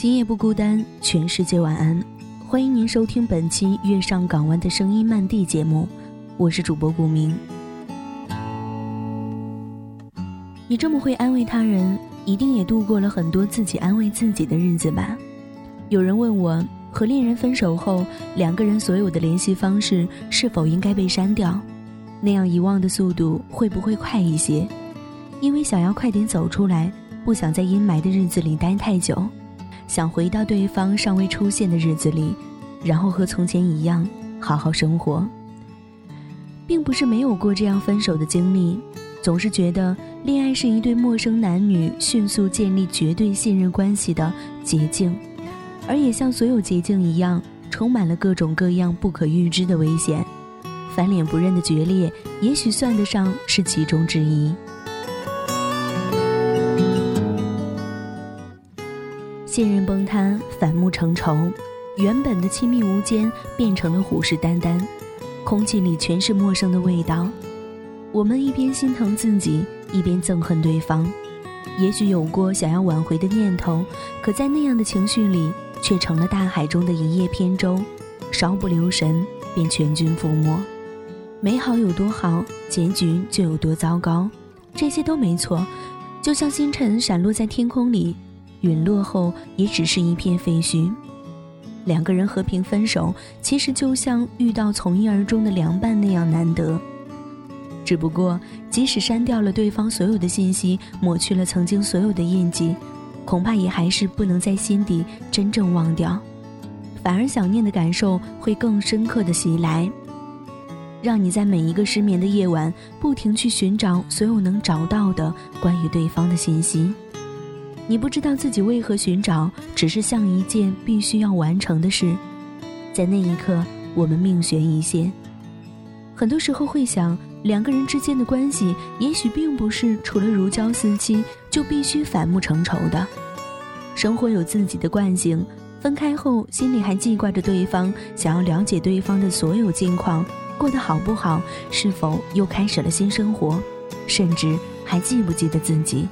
今夜不孤单，全世界晚安。欢迎您收听本期《月上港湾的声音漫地》节目，我是主播顾明。你这么会安慰他人，一定也度过了很多自己安慰自己的日子吧？有人问我，和恋人分手后，两个人所有的联系方式是否应该被删掉？那样遗忘的速度会不会快一些？因为想要快点走出来，不想在阴霾的日子里待太久。想回到对方尚未出现的日子里，然后和从前一样好好生活。并不是没有过这样分手的经历，总是觉得恋爱是一对陌生男女迅速建立绝对信任关系的捷径，而也像所有捷径一样，充满了各种各样不可预知的危险。翻脸不认的决裂，也许算得上是其中之一。信任崩塌，反目成仇，原本的亲密无间变成了虎视眈眈，空气里全是陌生的味道。我们一边心疼自己，一边憎恨对方。也许有过想要挽回的念头，可在那样的情绪里，却成了大海中的一叶扁舟，稍不留神便全军覆没。美好有多好，结局就有多糟糕。这些都没错，就像星辰闪落在天空里。陨落后也只是一片废墟。两个人和平分手，其实就像遇到从一而终的凉拌那样难得。只不过，即使删掉了对方所有的信息，抹去了曾经所有的印记，恐怕也还是不能在心底真正忘掉，反而想念的感受会更深刻的袭来，让你在每一个失眠的夜晚，不停去寻找所有能找到的关于对方的信息。你不知道自己为何寻找，只是像一件必须要完成的事。在那一刻，我们命悬一线。很多时候会想，两个人之间的关系，也许并不是除了如胶似漆就必须反目成仇的。生活有自己的惯性，分开后心里还记挂着对方，想要了解对方的所有近况，过得好不好，是否又开始了新生活，甚至还记不记得自己。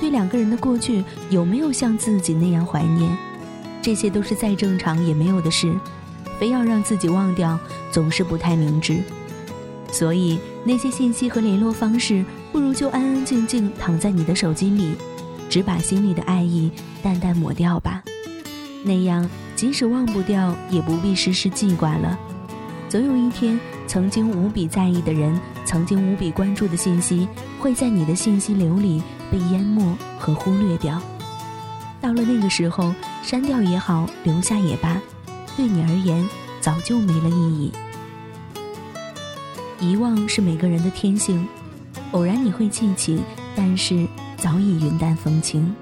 对两个人的过去有没有像自己那样怀念？这些都是再正常也没有的事，非要让自己忘掉，总是不太明智。所以那些信息和联络方式，不如就安安静静躺在你的手机里，只把心里的爱意淡淡抹掉吧。那样，即使忘不掉，也不必时时记挂了。总有一天，曾经无比在意的人，曾经无比关注的信息，会在你的信息流里被淹没和忽略掉。到了那个时候，删掉也好，留下也罢，对你而言，早就没了意义。遗忘是每个人的天性，偶然你会记起，但是早已云淡风轻。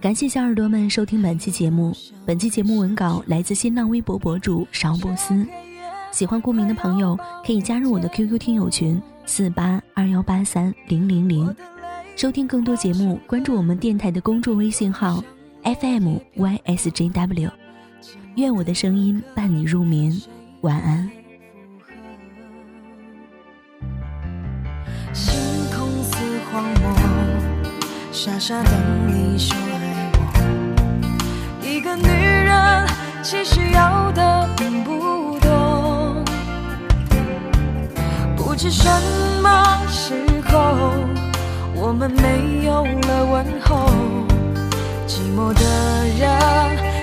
感谢小耳朵们收听本期节目。本期节目文稿来自新浪微博博主邵波斯。喜欢顾明的朋友可以加入我的 QQ 听友群四八二幺八三零零零，收听更多节目，关注我们电台的公众微信号 FMYSJW。愿我的声音伴你入眠，晚安。傻傻等你说爱我，一个。女人其实要的并不多，不知什么时候我们没有了问候，寂寞的人。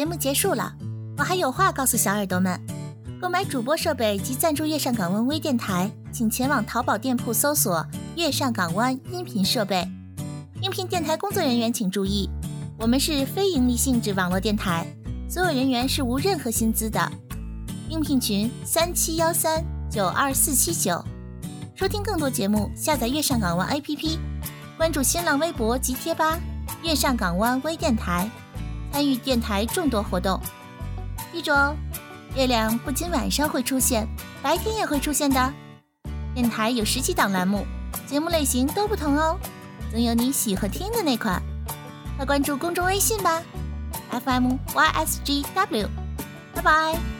节目结束了，我还有话告诉小耳朵们：购买主播设备及赞助月上港湾微电台，请前往淘宝店铺搜索“月上港湾音频设备”。应聘电台工作人员请注意，我们是非盈利性质网络电台，所有人员是无任何薪资的。应聘群：三七幺三九二四七九。收听更多节目，下载月上港湾 APP，关注新浪微博及贴吧“月上港湾微电台”，参与电台众多活动。记住哦，月亮不仅晚上会出现，白天也会出现的。电台有十几档栏目，节目类型都不同哦，总有你喜欢听的那款。快关注公众微信吧，FM YSGW，拜拜。